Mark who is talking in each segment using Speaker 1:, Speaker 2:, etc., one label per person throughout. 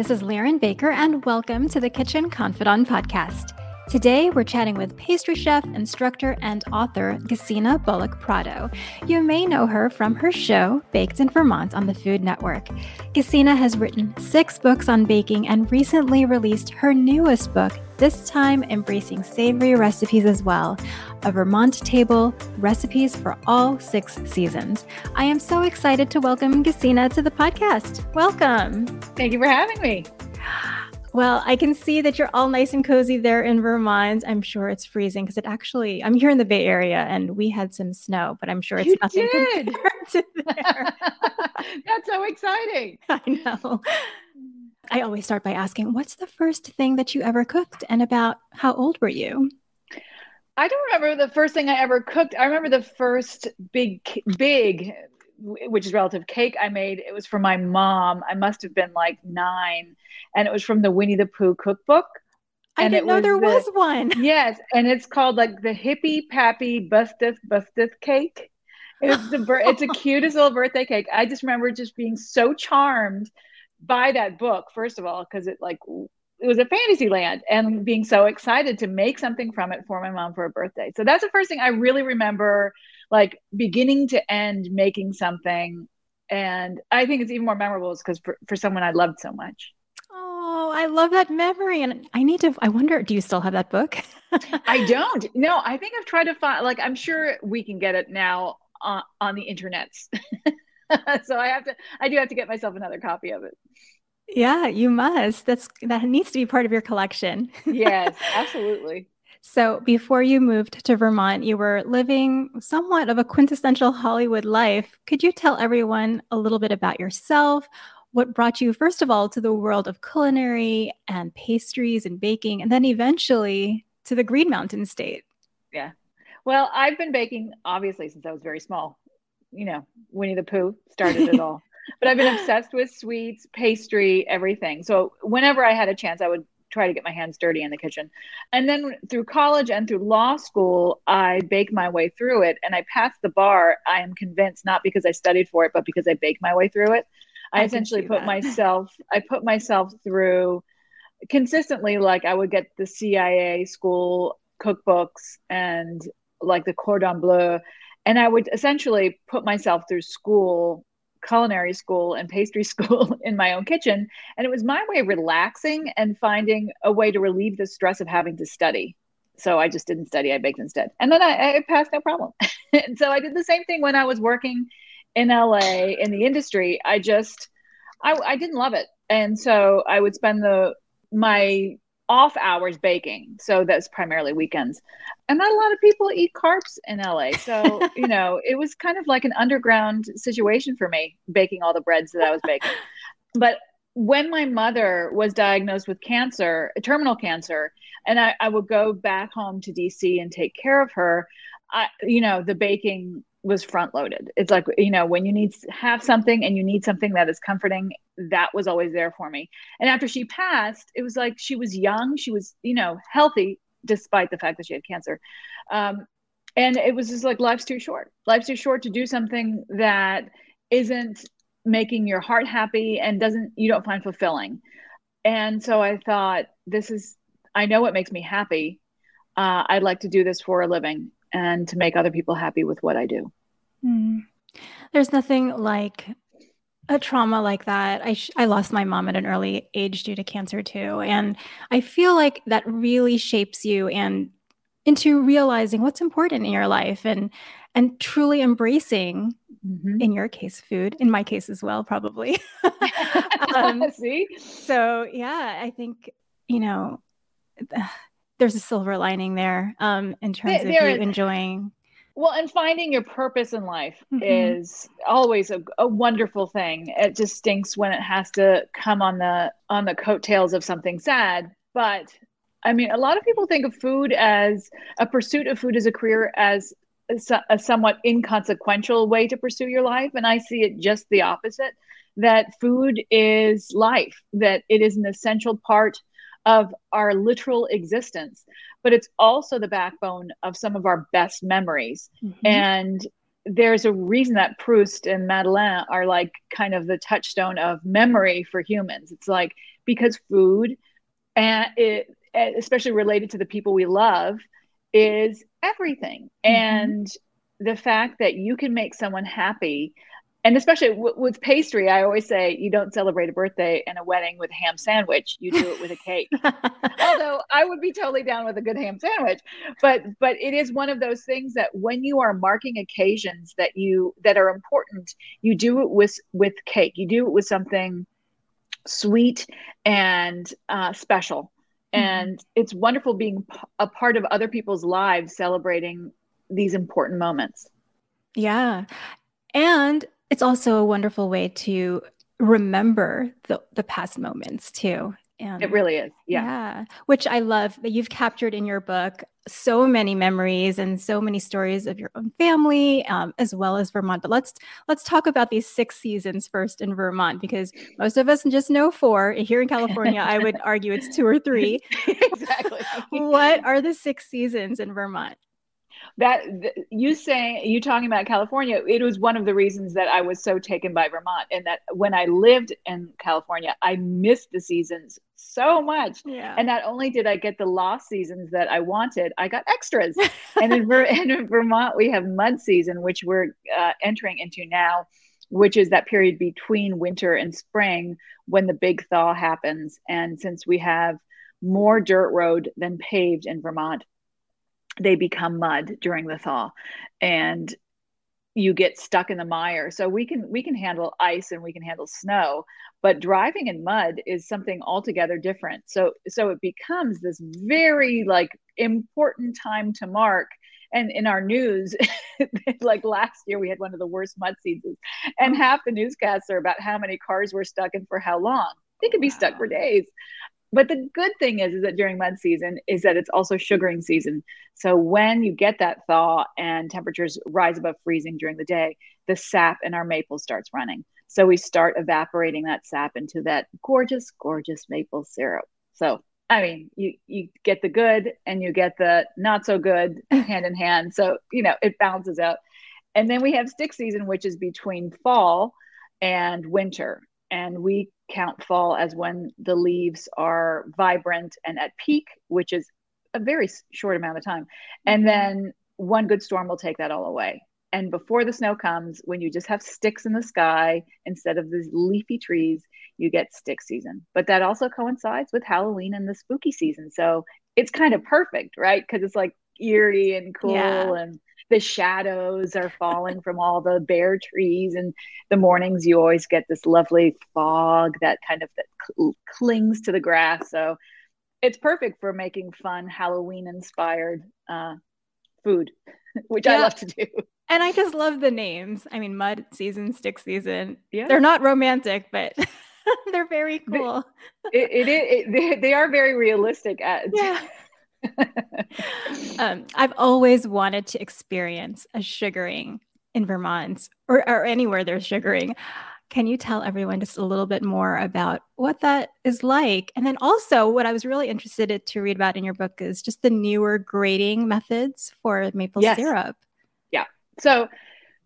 Speaker 1: this is Lauren Baker, and welcome to the Kitchen Confidante podcast. Today, we're chatting with pastry chef, instructor, and author Gesine Bullock Prado. You may know her from her show, Baked in Vermont, on the Food Network. Gesine has written six books on baking and recently released her newest book, this time embracing savory recipes as well. A Vermont table, recipes for all six seasons. I am so excited to welcome Gesine to the podcast. Welcome.
Speaker 2: Thank you for having me.
Speaker 1: Well, I can see that you're all nice and cozy there in Vermont. I'm sure it's freezing because it actually, I'm here in the Bay Area and we had some snow, but I'm sure it's
Speaker 2: you
Speaker 1: nothing
Speaker 2: did.
Speaker 1: compared to there.
Speaker 2: That's so exciting.
Speaker 1: I know. I always start by asking, what's the first thing that you ever cooked and about how old were you?
Speaker 2: I don't remember the first thing I ever cooked. I remember the first big, big, which is relative cake I made. It was for my mom. I must have been like nine and it was from the Winnie the Pooh cookbook.
Speaker 1: I
Speaker 2: And
Speaker 1: didn't know
Speaker 2: was
Speaker 1: there
Speaker 2: the-
Speaker 1: was one.
Speaker 2: Yes, and it's called like the Hippie Pappy Busteth Busteth cake. It's the it's the cutest little birthday cake. I just remember just being so charmed by that book. First of all, because it like it was a fantasy land, and being so excited to make something from it for my mom for her birthday. So that's the first thing I really remember, like beginning to end making something. And I think it's even more memorable because for, for someone I loved so much.
Speaker 1: Oh, I love that memory. And I need to, I wonder, do you still have that book?
Speaker 2: I don't. No, I think I've tried to find. Like, I'm sure we can get it now on, on the internets. so I have to. I do have to get myself another copy of it.
Speaker 1: Yeah, you must. That's that needs to be part of your collection.
Speaker 2: Yes, absolutely.
Speaker 1: So, before you moved to Vermont, you were living somewhat of a quintessential Hollywood life. Could you tell everyone a little bit about yourself? What brought you, first of all, to the world of culinary and pastries and baking, and then eventually to the Green Mountain State? Yeah.
Speaker 2: Well, I've been baking obviously since I was very small. You know, Winnie the Pooh started it all. But I've been obsessed with sweets, pastry, everything. So whenever I had a chance, I would try to get my hands dirty in the kitchen. And then through college and through law school, I baked my way through it and I passed the bar. I am convinced not because I studied for it, but because I baked my way through it. I,
Speaker 1: I
Speaker 2: essentially put
Speaker 1: that.
Speaker 2: myself I put myself through consistently like I would get the CIA school cookbooks and like the cordon bleu and I would essentially put myself through school culinary school and pastry school in my own kitchen and it was my way of relaxing and finding a way to relieve the stress of having to study. So I just didn't study I baked instead. And then I, I passed no problem. And so I did the same thing when I was working in LA in the industry. I just I, I didn't love it. And so I would spend the my off hours baking. So that's primarily weekends. And not a lot of people eat carbs in LA so you know it was kind of like an underground situation for me baking all the breads that I was baking. But when my mother was diagnosed with cancer terminal cancer and I, I would go back home to DC and take care of her I, you know the baking was front loaded it's like you know when you need have something and you need something that is comforting that was always there for me. And after she passed it was like she was young she was you know healthy despite the fact that she had cancer. Um, and it was just like life's too short. Life's too short to do something that isn't making your heart happy and doesn't you don't find fulfilling. And so i thought this is i know what makes me happy. Uh, i'd like to do this for a living and to make other people happy with what i do
Speaker 1: Hmm. There's nothing like a trauma like that. I sh- I lost my mom at an early age due to cancer too, and I feel like that really shapes you and into realizing what's important in your life and and truly embracing
Speaker 2: Mhm.
Speaker 1: in your case food in my case as well probably um,
Speaker 2: see
Speaker 1: so yeah i think you know there's a silver lining there um in terms
Speaker 2: There-
Speaker 1: of you enjoying
Speaker 2: Well, and finding your purpose in life
Speaker 1: Mhm.
Speaker 2: is always a, a wonderful thing. It just stinks when it has to come on the on the coattails of something sad. But I mean, a lot of people think of food as a pursuit of food as a career as a, a somewhat inconsequential way to pursue your life, and I see it just the opposite. That food is life. That it is an essential part of our literal existence but it's also the backbone of some of our best memories.
Speaker 1: Mhm.
Speaker 2: And there's a reason that Proust and Madeleine are like kind of the touchstone of memory for humans. It's like because food and it especially related to the people we love is everything mm-hmm. and the fact that you can make someone happy and especially w- with pastry i always say you don't celebrate a birthday and a wedding with a ham sandwich. You do it with a cake. Although i would be totally down with a good ham sandwich. But but it is one of those things that when you are marking occasions that you that are important you do it with with cake. You do it with something sweet and uh, special. Mm-hmm. and it's wonderful being p- a part of other people's lives celebrating these important moments.
Speaker 1: Yeah. And it's also a wonderful way to remember the, the past moments too.
Speaker 2: And it really is. Yeah.
Speaker 1: yeah. Which I love that you've captured in your book so many memories and so many stories of your own family, um, as well as Vermont. But let's let's talk about these six seasons first in Vermont, because most of us just know four. Here in California, I would argue it's two or three.
Speaker 2: exactly.
Speaker 1: what are the six seasons in Vermont?
Speaker 2: That you saying you talking about California, it was one of the reasons that I was so taken by Vermont, and that when I lived in California, I missed the seasons so much.
Speaker 1: Yeah.
Speaker 2: And not only did I get the lost seasons that I wanted, I got extras. and, in Ver- in Vermont, we have mud season, which we're uh, entering into now, which is that period between winter and spring when the big thaw happens. And since we have more dirt road than paved in Vermont, they become mud during the thaw and you get stuck in the mire. So we can we can handle ice and we can handle snow but driving in mud is something altogether different. So so it becomes this very like important time to mark. And in our news like last year we had one of the worst mud seasons. And oh. half the newscasts are about how many cars were stuck and for how long. They could be stuck for days but the good thing is, is that during mud season is that it's also sugaring season. So when you get that thaw and temperatures rise above freezing during the day, the sap in our maple starts running. So we start evaporating that sap into that gorgeous, gorgeous maple syrup. So I mean, you you get the good and you get the not so good hand in hand. So you know it balances out. And then we have stick season, which is between fall and winter and we count fall as when the leaves are vibrant and at peak, which is a very short amount of time. And mm-hmm. then one good storm will take that all away. And before the snow comes, when you just have sticks in the sky instead of these leafy trees, you get stick season. But that also coincides with Halloween and the spooky season. So it's kind of perfect, right? Because it's like eerie and cool yeah. and the shadows are falling from all the bare trees and the mornings you always get this lovely fog that kind of that cl- clings to the grass. So it's perfect for making fun halloween inspired uh, food which yeah. i love to do.
Speaker 1: And i just love the names. I mean mud season stick season. Yeah. They're not romantic but they're very cool.
Speaker 2: It, it, it, it, they are very realistic at
Speaker 1: yeah um, I've always wanted to experience a sugaring in Vermont or, or anywhere there's sugaring. Can you tell everyone just a little bit more about what that is like? And then also, what I was really interested to read about in your book is just the newer grading methods for maple yes. syrup.
Speaker 2: Yeah. So,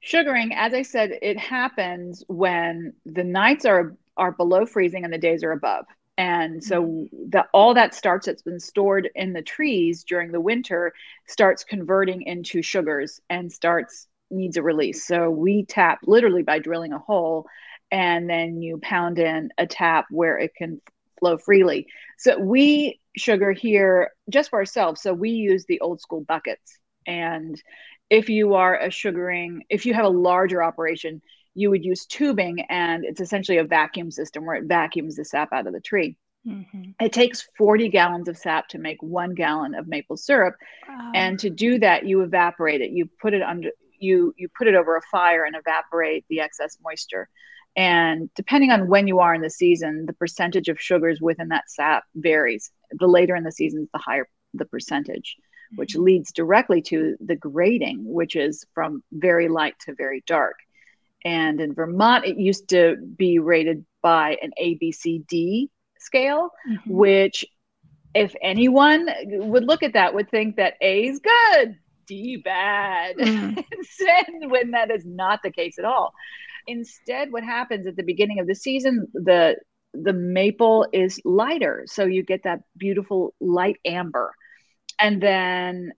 Speaker 2: sugaring, as I said, it happens when the nights are are below freezing and the days are above and so mm-hmm. that all that starch that's been stored in the trees during the winter starts converting into sugars and starts needs a release. So we tap literally by drilling a hole and then you pound in a tap where it can flow freely. So we sugar here just for ourselves. So we use the old school buckets. And if you are a sugaring if you have a larger operation you would use tubing and it's essentially a vacuum system where it vacuums the sap out of the tree. Mm-hmm. It takes 40 gallons of sap to make one gallon of maple syrup. Wow. And to do that, you evaporate it. You put it under you you put it over a fire and evaporate the excess moisture. And depending on when you are in the season, the percentage of sugars within that sap varies. The later in the season, the higher the percentage, mm-hmm. which leads directly to the grading, which is from very light to very dark. And in Vermont, it used to be rated by an ABCD scale, mm-hmm. which, if anyone would look at that, would think that A is good, D bad, mm-hmm. when that is not the case at all. Instead, what happens at the beginning of the season, the the maple is lighter. So you get that beautiful light amber. And then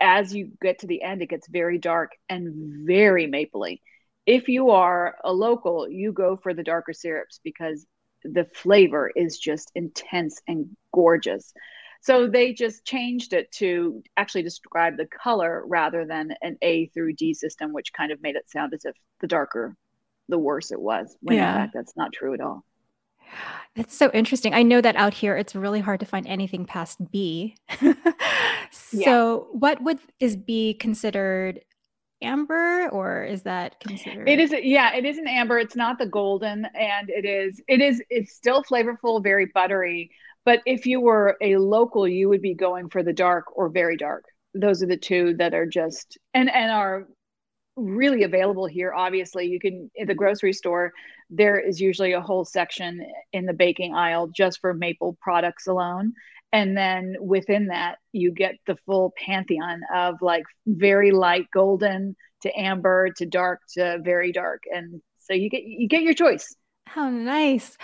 Speaker 2: as you get to the end, it gets very dark and very mapley. If you are a local, you go for the darker syrups because the flavor is just intense and gorgeous. So they just changed it to actually describe the color rather than an A through D system, which kind of made it sound as if the darker, the worse it was. When yeah. in fact, that's not true at all.
Speaker 1: That's so interesting. I know that out here it's really hard to find anything past B. so, yeah. what would is B considered amber or is that considered
Speaker 2: it is yeah it is an amber. It's not the golden and it is it is it's still flavorful very buttery but if you were a local you would be going for the dark or very dark. Those are the two that are just and and are really available here obviously. You can in the grocery store there is usually a whole section in the baking aisle just for maple products alone and then within that you get the full pantheon of like very light golden to amber to dark to very dark. And so you get you get your choice.
Speaker 1: How nice.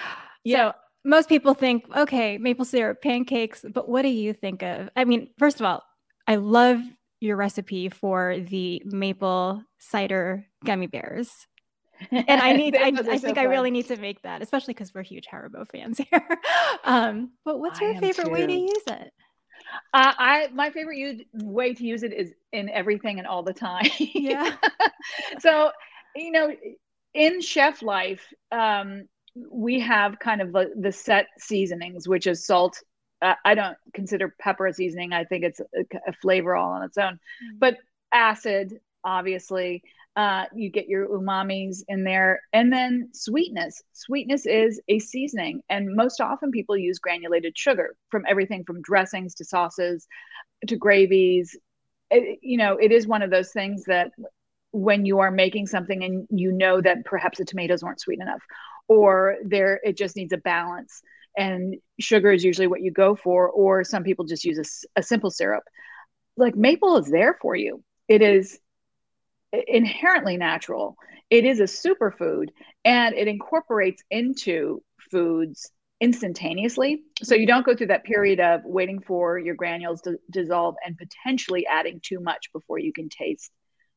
Speaker 1: Yeah. so most people think okay maple syrup pancakes but what do you think of i mean first of all i love your recipe for the maple cider gummy bears. And I need, I, I, think I really need to make that, especially because we're huge Haribo fans here. um, but what's your favorite too. way to use it?
Speaker 2: Uh, I my favorite use, way to use it is in everything and all the time.
Speaker 1: Yeah.
Speaker 2: so, you know, in chef life, um, we have kind of the, the set seasonings, which is salt, I don't consider pepper a seasoning. I think it's a, a flavor all on its own. Mm-hmm. But acid, obviously, uh, you get your umamis in there, and then sweetness. Sweetness is a seasoning, and most often people use granulated sugar from everything from dressings to sauces to gravies. It, you know, it is one of those things that when you are making something and you know that perhaps the tomatoes weren't sweet enough, or there it just needs a balance. And sugar is usually what you go for or some people just use a, a simple syrup. Like maple is there for you. It is inherently natural. It is a superfood and it incorporates into foods instantaneously. So you don't go through that period of waiting for your granules to dissolve and potentially adding too much before you can taste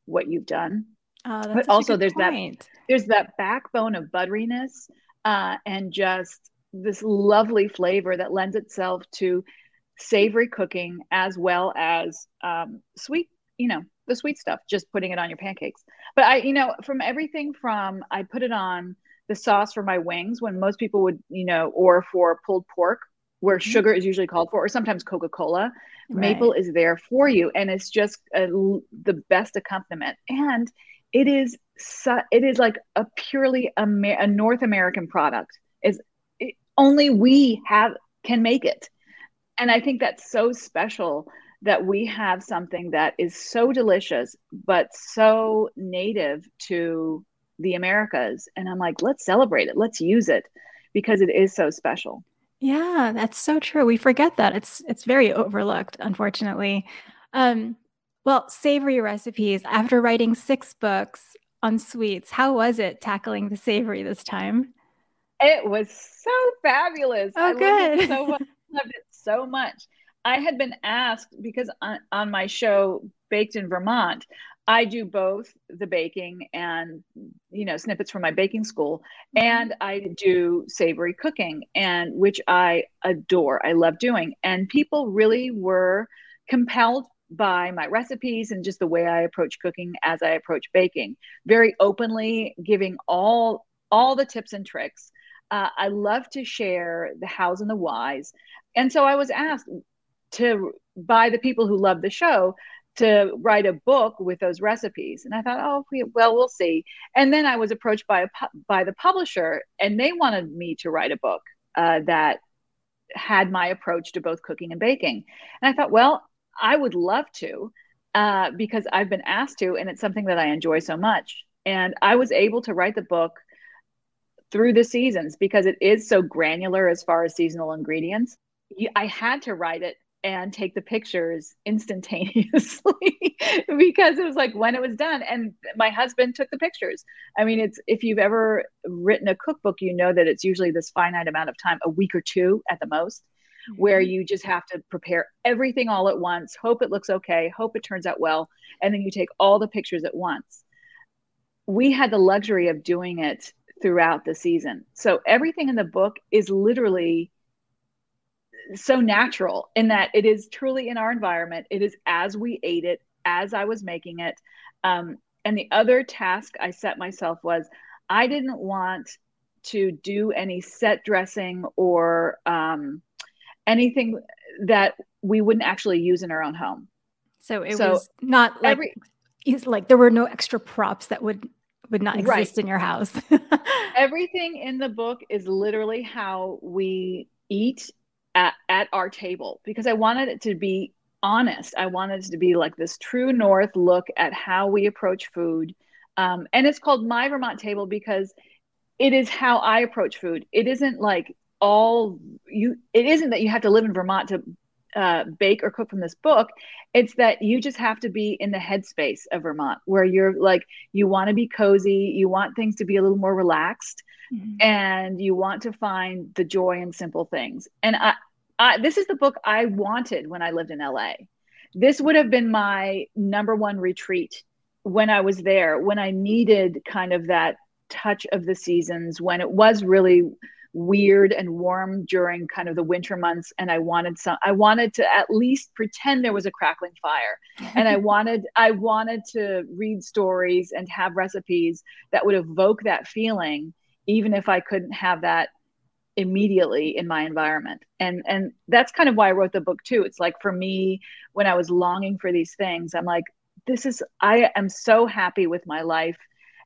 Speaker 2: what you've done.
Speaker 1: Oh, but also
Speaker 2: there's
Speaker 1: point.
Speaker 2: that there's that backbone of butteriness uh, and just this lovely flavor that lends itself to savory cooking as well as um, sweet, you know, the sweet stuff, just putting it on your pancakes. But I, you know, from everything from I put it on the sauce for my wings when most people would, you know, or for pulled pork where mm-hmm. sugar is usually called for, or sometimes Coca Cola. Right. Maple is there for you, and it's just a, the best accompaniment. And it is su- it is like a purely Amer- a North American product. Is only we have can make it and i think that's so special that we have something that is so delicious but so native to the americas and i'm like let's celebrate it let's use it because it is so special
Speaker 1: yeah that's so true we forget that it's it's very overlooked unfortunately um well savory recipes after writing six books on sweets how was it tackling the savory this time
Speaker 2: it was so fabulous.
Speaker 1: Oh, I good.
Speaker 2: Loved it so much. loved it so much. I had been asked because on, on my show Baked in Vermont, I do both the baking and you know snippets from my baking school and I do savory cooking and which I adore. I love doing and people really were compelled by my recipes and just the way I approach cooking as I approach baking. Very openly giving all all the tips and tricks uh, I love to share the hows and the whys. And so I was asked to by the people who love the show to write a book with those recipes. And I thought, oh, well, we'll see. And then I was approached by a by the publisher, and they wanted me to write a book uh, that had my approach to both cooking and baking. And I thought, well, I would love to uh, because I've been asked to, and it's something that I enjoy so much. And I was able to write the book through the seasons because it is so granular as far as seasonal ingredients. I had to write it and take the pictures instantaneously because it was like when it was done and my husband took the pictures. I mean it's if you've ever written a cookbook you know that it's usually this finite amount of time a week or two at the most mm-hmm. where you just have to prepare everything all at once hope it looks okay hope it turns out well and then you take all the pictures at once. We had the luxury of doing it throughout the season. So everything in the book is literally so natural in that it is truly in our environment. It is as we ate it, as I was making it. Um, and the other task I set myself was I didn't want to do any set dressing or um, anything that we wouldn't actually use in our own home.
Speaker 1: So it so was not like every, like there were no extra props that would would not exist right. in your house.
Speaker 2: Everything in the book is literally how we eat at, at our table because I wanted it to be honest. I wanted it to be like this true north look at how we approach food. Um, and it's called My Vermont Table because it is how I approach food. It isn't like all you, it isn't that you have to live in Vermont to uh, bake or cook from this book. It's that you just have to be in the headspace of Vermont where you're like, you want to be cozy, you want things to be a little more relaxed, mm-hmm. and you want to find the joy in simple things. And I, I, this is the book I wanted when I lived in LA. This would have been my number one retreat when I was there, when I needed kind of that touch of the seasons, when it was really weird and warm during kind of the winter months and i wanted some i wanted to at least pretend there was a crackling fire and i wanted i wanted to read stories and have recipes that would evoke that feeling even if i couldn't have that immediately in my environment. And and that's kind of why i wrote the book too. It's like for me when i was longing for these things i'm like this is i am so happy with my life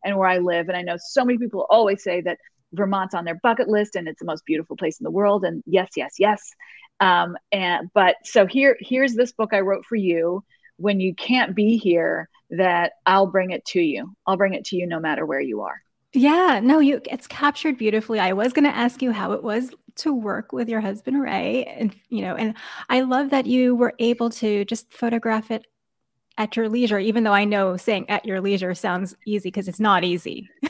Speaker 2: and where i live. And i know so many people always say that vermont's on their bucket list and it's the most beautiful place in the world. And yes yes yes. Um, and but so here here's this book i wrote for you. When you can't be here that i'll bring it to you. I'll bring it to you no matter where you are
Speaker 1: yeah, no, you it's captured beautifully. I was going to ask you how it was to work with your husband Ray and you know, and I love that you were able to just photograph it at your leisure even though I know saying at your leisure sounds easy because it's not easy.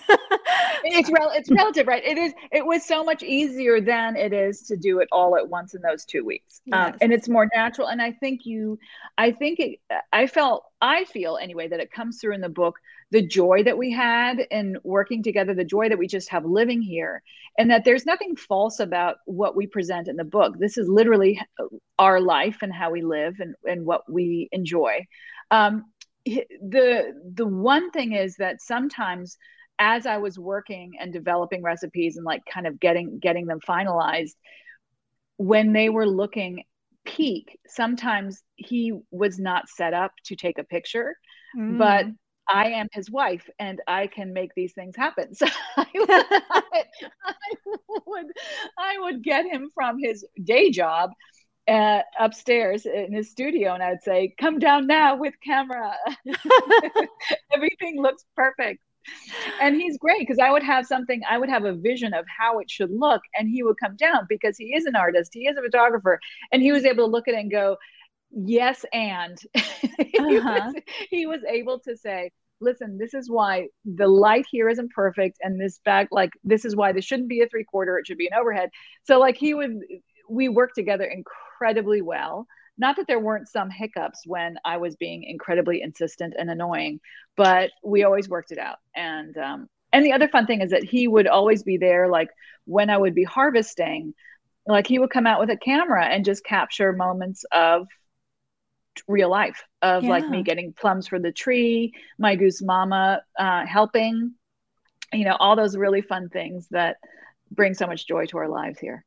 Speaker 2: it's rel- it's relative, right? It is. It was so much easier than it is to do it all at once in those two weeks, um, yes. um, and it's more natural. And I think you, I think it. I felt, I feel anyway that it comes through in the book the joy that we had in working together, the joy that we just have living here, and that there's nothing false about what we present in the book. This is literally our life and how we live and and what we enjoy. Um, the the one thing is that sometimes as I was working and developing recipes and like kind of getting getting them finalized, when they were looking peak, sometimes he was not set up to take a picture, mm. but I am his wife and I can make these things happen. So I would, I, would, I would get him from his day job uh, upstairs in his studio and I'd say, come down now with camera. Everything looks perfect and he's great because I would have something, I would have a vision of how it should look, and he would come down because he is an artist, he is a photographer, and he was able to look at it and go, yes, and he, uh-huh. was, he was able to say, listen, this is why the light here isn't perfect, and this back, like, this is why this shouldn't be a three quarter, it should be an overhead. So, like, he would, we worked together incredibly well. Not that there weren't some hiccups when I was being incredibly insistent and annoying, but we always worked it out. And um, and the other fun thing is that he would always be there, like when I would be harvesting, like he would come out with a camera and just capture moments of real life of yeah. like me getting plums for the tree, my goose mama uh, helping, you know, all those really fun things that bring so much joy to our lives here.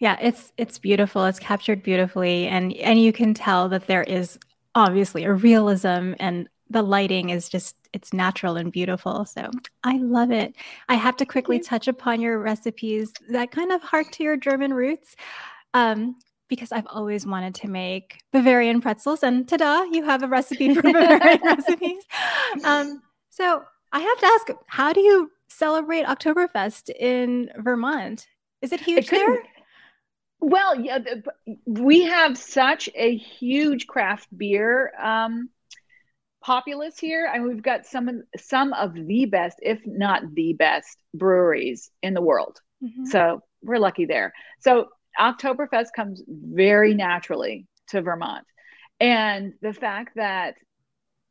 Speaker 1: Yeah, it's it's beautiful. It's captured beautifully and and you can tell that there is obviously a realism and the lighting is just it's natural and beautiful. So I love it. I have to quickly touch upon your recipes that kind of hark to your German roots. Um, because I've always wanted to make Bavarian pretzels, and ta-da, you have a recipe for Bavarian recipes. Um, so I have to ask, how do you celebrate Oktoberfest in Vermont? Is it huge it there?
Speaker 2: Well, yeah, we have such a huge craft beer um, populace here. Mean, we've got some of some of the best, if not the best, breweries in the world. Mm-hmm. So we're lucky there. So Oktoberfest comes very naturally to Vermont, and the fact that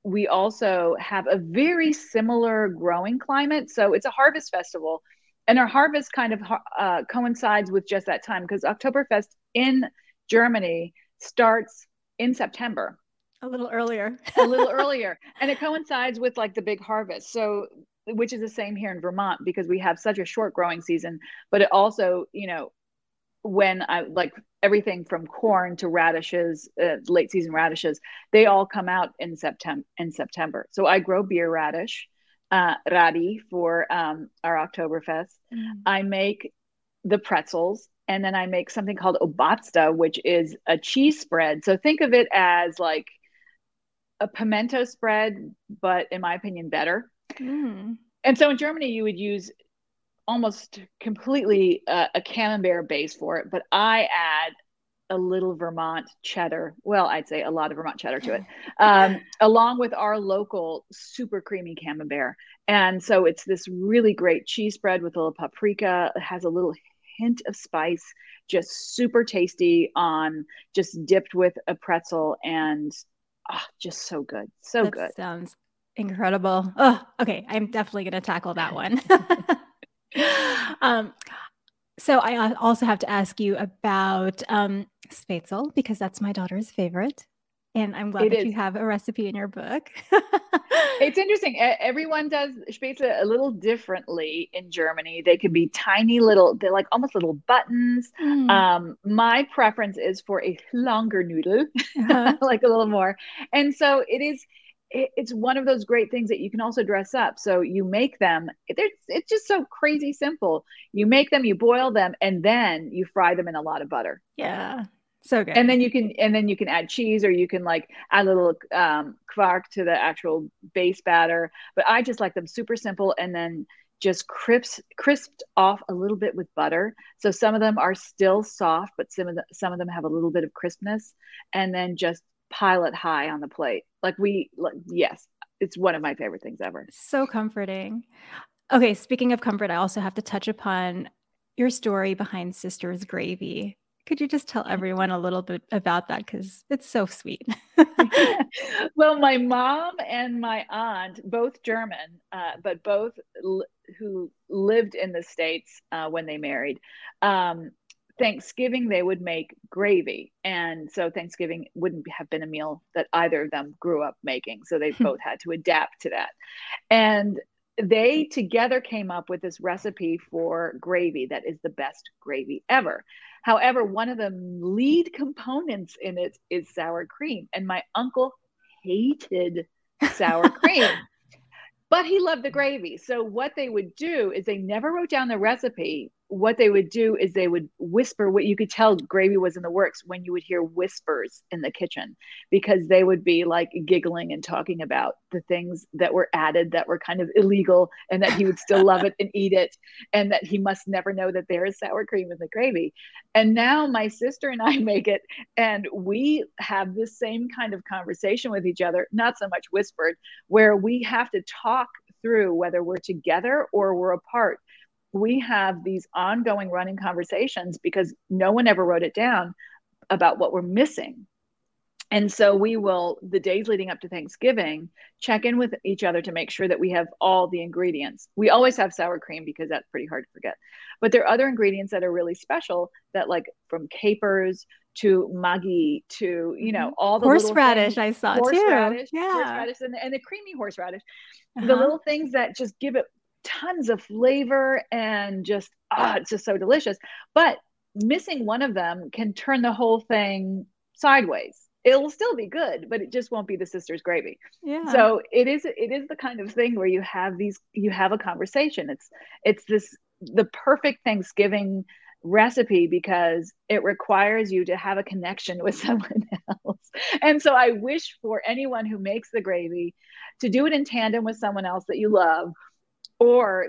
Speaker 2: we also have a very similar growing climate. So it's a harvest festival and our harvest kind of uh, coincides with just that time because Oktoberfest in Germany starts in September.
Speaker 1: A little earlier.
Speaker 2: a little earlier. And it coincides with like the big harvest. So, which is the same here in Vermont because we have such a short growing season, but it also, you know, when I like everything from corn to radishes, uh, late season radishes, they all come out in September. In September, so I grow beer radish, uh, radi for um, our Oktoberfest. Mm. I make the pretzels and then I make something called Obatzda, which is a cheese spread. So think of it as like a pimento spread, but in my opinion, better. Mm. And so in Germany, you would use almost completely uh, a camembert base for it, but I add a little Vermont cheddar. Well, I'd say a lot of Vermont cheddar to it, um, along with our local super creamy camembert. And so it's this really great cheese spread with a little paprika. It has a little hint of spice, just super tasty on just dipped with a pretzel and oh, just so good. So
Speaker 1: that
Speaker 2: good.
Speaker 1: Sounds incredible. Oh, okay. I'm definitely going to tackle that one. um, so I also have to ask you about um, Spätzle because that's my daughter's favorite. And I'm glad it that is. you have a recipe in your book.
Speaker 2: it's interesting. Everyone does Spätzle a little differently in Germany. They could be tiny little, they're like almost little buttons. Mm. Um, my preference is for a longer noodle, uh-huh. like a little more. And so it is it's one of those great things that you can also dress up. So you make them. It's it's just so crazy simple. You make them, you boil them, and then you fry them in a lot of butter.
Speaker 1: Yeah, so good.
Speaker 2: And then you can and then you can add cheese, or you can like add a little um, quark to the actual base batter. But I just like them super simple, and then just crisp crisped off a little bit with butter. So some of them are still soft, but some of the, some of them have a little bit of crispness, and then just pile it high on the plate. Like we, like, yes, it's one of my favorite things ever.
Speaker 1: So comforting. Okay, speaking of comfort, I also have to touch upon your story behind Sisters Gravy. Could you just tell everyone a little bit about that? Because it's so sweet.
Speaker 2: well, my mom and my aunt, both German, uh, but both l- who lived in the States uh, when they married, um, Thanksgiving they would make gravy. And so Thanksgiving wouldn't have been a meal that either of them grew up making. So they both had to adapt to that. And they together came up with this recipe for gravy that is the best gravy ever. However, one of the lead components in it is sour cream. And my uncle hated sour cream. but he loved the gravy. So what they would do is they never wrote down the recipe, what they would do is they would whisper what you could tell gravy was in the works when you would hear whispers in the kitchen because they would be like giggling and talking about the things that were added that were kind of illegal and that he would still love it and eat it and that he must never know that there is sour cream in the gravy. And now my sister and i make it and we have this same kind of conversation with each other not so much whispered where we have to talk through whether we're together or we're apart we have these ongoing running conversations because no one ever wrote it down about what we're missing. And so we will, the days leading up to Thanksgiving, check in with each other to make sure that we have all the ingredients. We always have sour cream because that's pretty hard to forget. But there are other ingredients that are really special that, like from capers to Maggi to, you know, all the
Speaker 1: horseradish I saw
Speaker 2: horseradish,
Speaker 1: too. Yeah.
Speaker 2: Horseradish and, and the creamy horseradish. Uh-huh. The little things that just give it tons of flavor and just ah, it's just so delicious. But missing one of them can turn the whole thing sideways. It'll still be good, but it just won't be the sister's gravy. Yeah. So it is it is the kind of thing where you have these you have a conversation. It's it's this the perfect Thanksgiving recipe because it requires you to have a connection with someone else. And so I wish for anyone who makes the gravy to do it in tandem with someone else that you love or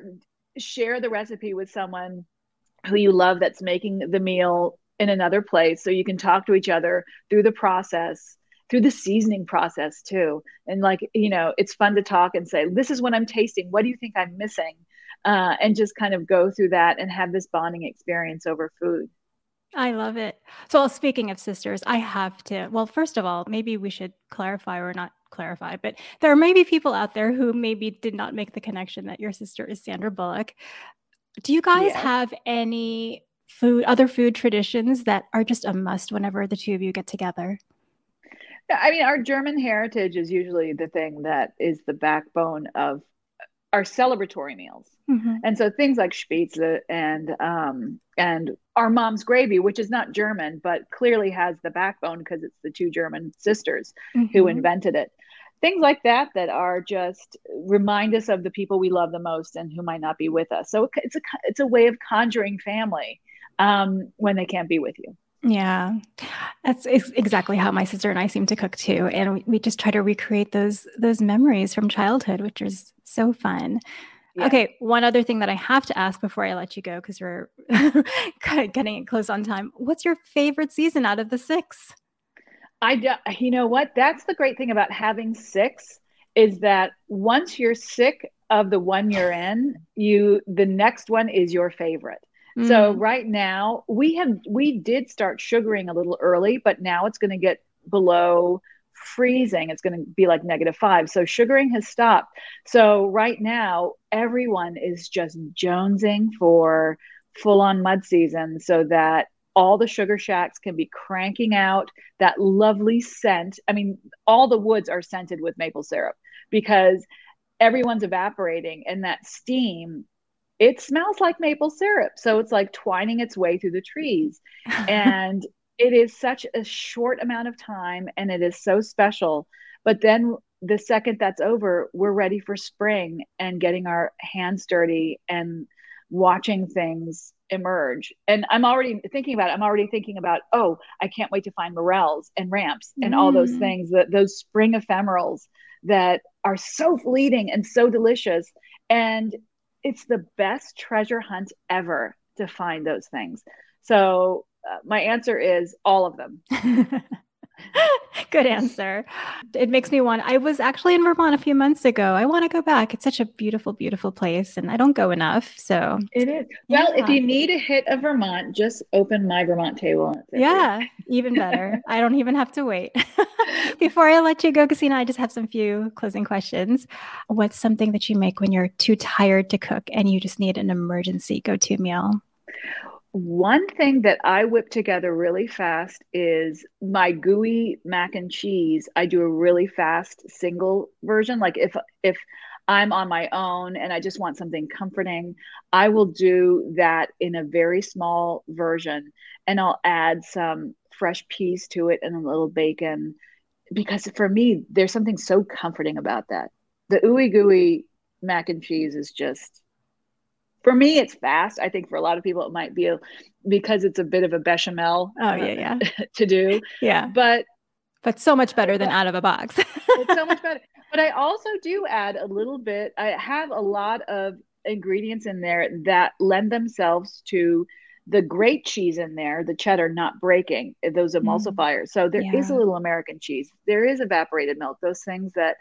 Speaker 2: share the recipe with someone who you love that's making the meal in another place so you can talk to each other through the process through the seasoning process too and like you know it's fun to talk and say this is what i'm tasting what do you think i'm missing uh, and just kind of go through that and have this bonding experience over food
Speaker 1: I love it. So, speaking of sisters, I have to. Well, first of all, maybe we should clarify or not clarify, but there may be people out there who maybe did not make the connection that your sister is Sandra Bullock. Do you guys yeah. have any food, other food traditions that are just a must whenever the two of you get together?
Speaker 2: I mean, our German heritage is usually the thing that is the backbone of our celebratory meals. Mm-hmm. And so things like Spätzle and um, and our mom's gravy, which is not German, but clearly has the backbone because it's the two German sisters mm-hmm. who invented it. Things like that that are just remind us of the people we love the most and who might not be with us. So it's a it's a way of conjuring family um, when they can't be with you.
Speaker 1: Yeah, that's exactly how my sister and I seem to cook too, and we, we just try to recreate those those memories from childhood, which is so fun. Yeah. Okay, one other thing that I have to ask before I let you go, because we're getting it close on time. What's your favorite season out of the six?
Speaker 2: I, do, you know what? That's the great thing about having six is that once you're sick of the one you're in, you the next one is your favorite. Mm. So right now we have we did start sugaring a little early, but now it's going to get below freezing. It's going to be like negative five. So sugaring has stopped. So right now everyone is just jonesing for full on mud season so that all the sugar shacks can be cranking out that lovely scent. I mean, all the woods are scented with maple syrup because everyone's evaporating and that steam it smells like maple syrup. So it's like twining its way through the trees. and it is such a short amount of time and it is so special. But then the second that's over, we're ready for spring and getting our hands dirty and watching things emerge. And I'm already thinking about it. I'm already thinking about, oh, I can't wait to find morels and ramps and mm. all those mm. things, that those spring ephemerals that are so fleeting and so delicious. And it's the best treasure hunt ever to find those things. So uh, my answer is all of them.
Speaker 1: Good answer. It makes me want. I was actually in Vermont a few months ago. I want to go back. It's such a beautiful, beautiful place, and I don't go enough. So
Speaker 2: it is. Well, if you need a hit of Vermont, just open my Vermont table.
Speaker 1: Yeah, even better. I don't even have to wait. Before I let you go, Gesine, I just have some few closing questions. What's something that you make when you're too tired to cook and you just need an emergency go-to meal?
Speaker 2: One thing that I whip together really fast is my gooey mac and cheese. I do a really fast single version. Like if if I'm on my own and I just want something comforting, I will do that in a very small version and I'll add some fresh peas to it and a little bacon because for me there's something so comforting about that. The ooey gooey mac and cheese is just for me it's fast. I think for a lot of people it might be a, because it's a bit of a bechamel
Speaker 1: oh yeah yeah.
Speaker 2: to do.
Speaker 1: Yeah.
Speaker 2: But
Speaker 1: but so much better than out of a box.
Speaker 2: It's so much better. But i also do add a little bit i have a lot of ingredients in there that lend themselves to the great cheese in there the cheddar not breaking those mm. emulsifiers. Mm. so there yeah. is a little american cheese. There is evaporated milk. Those things that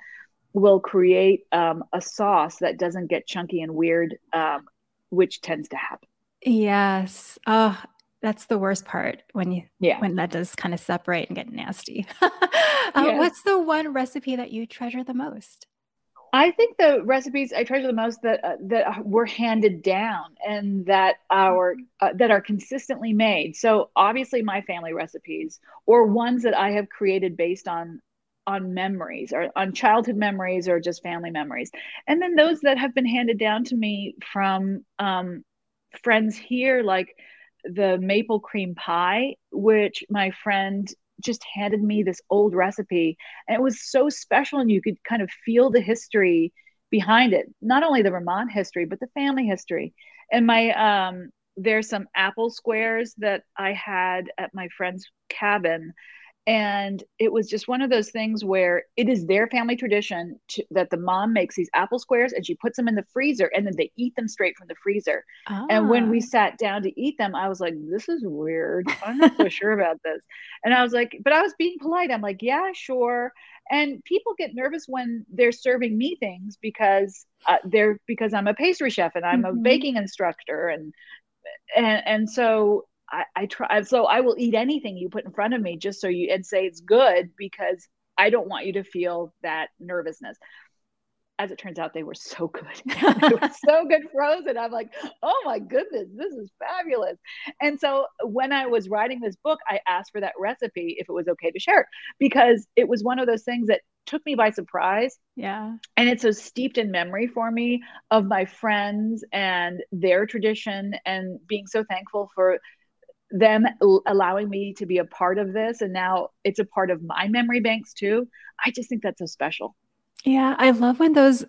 Speaker 2: will create um, a sauce that doesn't get chunky and weird um, which tends to happen.
Speaker 1: Yes. Oh, that's the worst part when you yeah when that does kind of separate and get nasty. uh. What's the one recipe that you treasure the most?
Speaker 2: I think the recipes I treasure the most that uh, that were handed down and that are uh, that are consistently made. So obviously my family recipes or ones that I have created based on on memories or on childhood memories or just family memories. And then those that have been handed down to me from um, friends here, like the maple cream pie, which my friend just handed me this old recipe. And it was so special, and you could kind of feel the history behind it not only the Vermont history, but the family history. And my, um, there's some apple squares that I had at my friend's cabin and it was just one of those things where it is their family tradition to, that the mom makes these apple squares and she puts them in the freezer and then they eat them straight from the freezer. Ah. And when we ah. sat down to eat them, I was like, this is weird. I'm not so sure about this. And I was like, but I was being polite. I'm like, yeah, sure. And people get nervous when they're serving me things because uh, they're because I'm a pastry chef and I'm mm-hmm. a baking instructor and and and so I, I try so I will eat anything you put in front of me just so you and say it's good because I don't want you to feel that nervousness. As it turns out, they were so good. they were so good frozen. I'm like, oh my goodness, this is fabulous. And so when I was writing this book, I asked for that recipe if it was okay to share it because it was one of those things that took me by surprise.
Speaker 1: Yeah.
Speaker 2: And it's so steeped in memory for me of my friends and their tradition and being so thankful for them allowing me to be a part of this and now it's a part of my memory banks too i just think that's so special
Speaker 1: yeah i love when those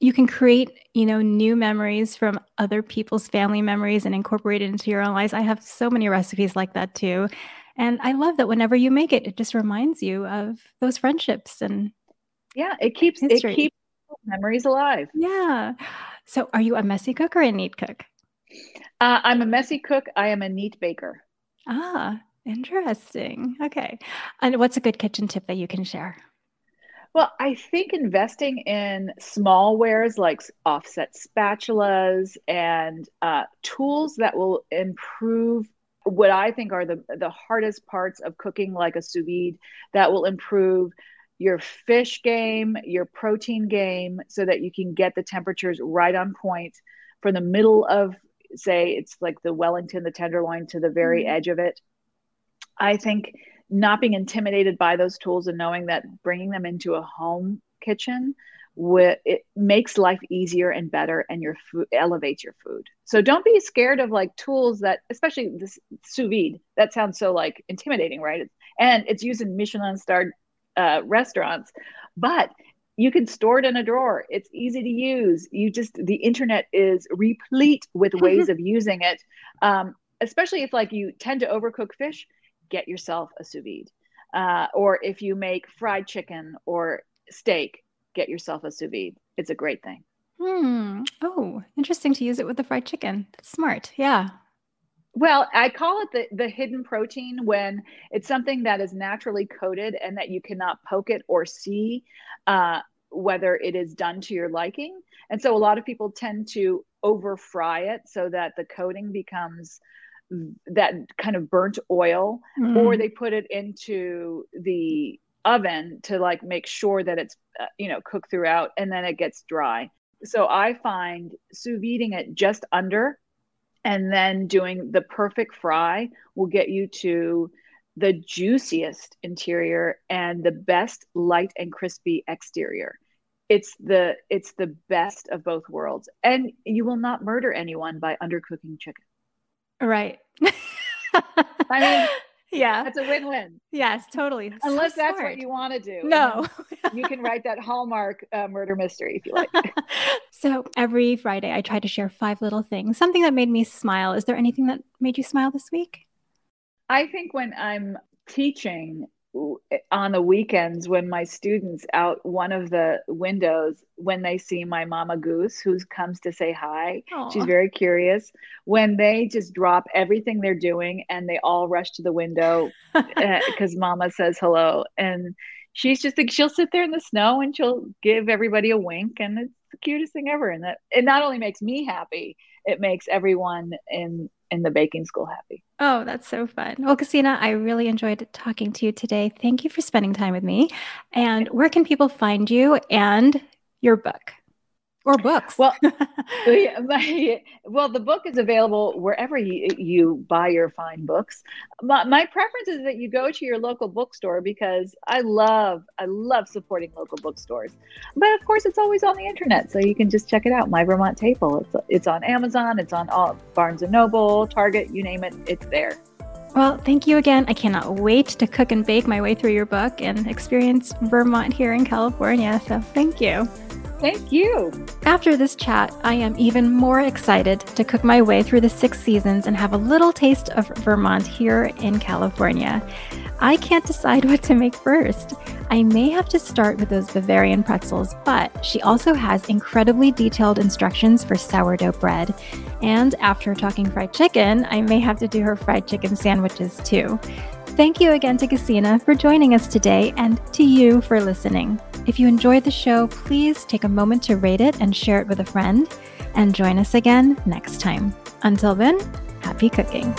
Speaker 1: you can create you know new memories from other people's family memories and incorporate it into your own lives i have so many recipes like that too and i love that whenever you make it it just reminds you of those friendships and
Speaker 2: yeah it keeps history. it keeps memories alive
Speaker 1: yeah so are you a messy cook or a neat cook
Speaker 2: uh, I'm a messy cook. I am a neat baker.
Speaker 1: Ah, interesting. Okay. And what's a good kitchen tip that you can share?
Speaker 2: Well, I think investing in small wares like offset spatulas and uh, tools that will improve what I think are the, the hardest parts of cooking, like a sous vide, that will improve your fish game, your protein game, so that you can get the temperatures right on point from the middle of say it's like the Wellington, the tenderloin to the very mm-hmm. edge of it. I think not being intimidated by those tools and knowing that bringing them into a home kitchen it makes life easier and better and your food elevates your food so don't be scared of like tools that especially this sous vide that sounds so like intimidating right and it's used in michelin starred uh, restaurants but you can store it in a drawer. It's easy to use. You just the internet is replete with ways of using it. Um, especially if like you tend to overcook fish get yourself a sous vide. Uh, or if you make fried chicken or steak get yourself a sous vide. It's a great thing.
Speaker 1: Hmm. Oh interesting to use it with the fried chicken. That's smart. Yeah
Speaker 2: well, I call it the, the hidden protein when it's something that is naturally coated and that you cannot poke it or see uh, whether it is done to your liking. And so a lot of people tend to over fry it so that the coating becomes that kind of burnt oil, mm. or they put it into the oven to like make sure that it's uh, you know cooked throughout and then it gets dry. So I find sous videing it just under and then doing the perfect fry will get you to the juiciest interior and the best light and crispy exterior. It's the it's the best of both worlds. And you will not murder anyone by undercooking chicken.
Speaker 1: Right.
Speaker 2: I mean
Speaker 1: yeah.
Speaker 2: that's a win-win.
Speaker 1: Yes totally.
Speaker 2: Unless so that's what you want to do.
Speaker 1: No.
Speaker 2: You can write that hallmark uh, murder mystery if you like
Speaker 1: so every friday i try to share five little things something that made me smile. Is there anything that made you smile this week?
Speaker 2: I think when I'm teaching on the weekends when my students out one of the windows when they see my mama goose who comes to say hi Aww. she's very curious. When they just drop everything they're doing and they all rush to the window because uh, mama says hello. And she's just like she'll sit there in the snow and she'll give everybody a wink and it's the cutest thing ever and that it not only makes me happy it makes everyone in in the baking school happy.
Speaker 1: Oh, that's so fun. Well, Gesine, I really enjoyed talking to you today. Thank you for spending time with me. And where can people find you and your book? Or books.
Speaker 2: Well, my, well, the book is available wherever you, you buy your fine books. My, my, preference is that you go to your local bookstore because I love, I love supporting local bookstores. But of course, it's always on the internet, so you can just check it out. My Vermont Table. It's it's on Amazon. It's on all Barnes and Noble, Target, you name it. It's there.
Speaker 1: Well, thank you again. I cannot wait to cook and bake my way through your book and experience Vermont here in California. So, thank you.
Speaker 2: Thank you.
Speaker 1: After this chat, I am even more excited to cook my way through the six seasons and have a little taste of Vermont here in California. I can't decide what to make first. I may have to start with those Bavarian pretzels, but she also has incredibly detailed instructions for sourdough bread. And after talking fried chicken, I may have to do her fried chicken sandwiches too. Thank you again to Gesine for joining us today and to you for listening. If you enjoyed the show, please take a moment to rate it and share it with a friend. And join us again next time. Until then, happy cooking.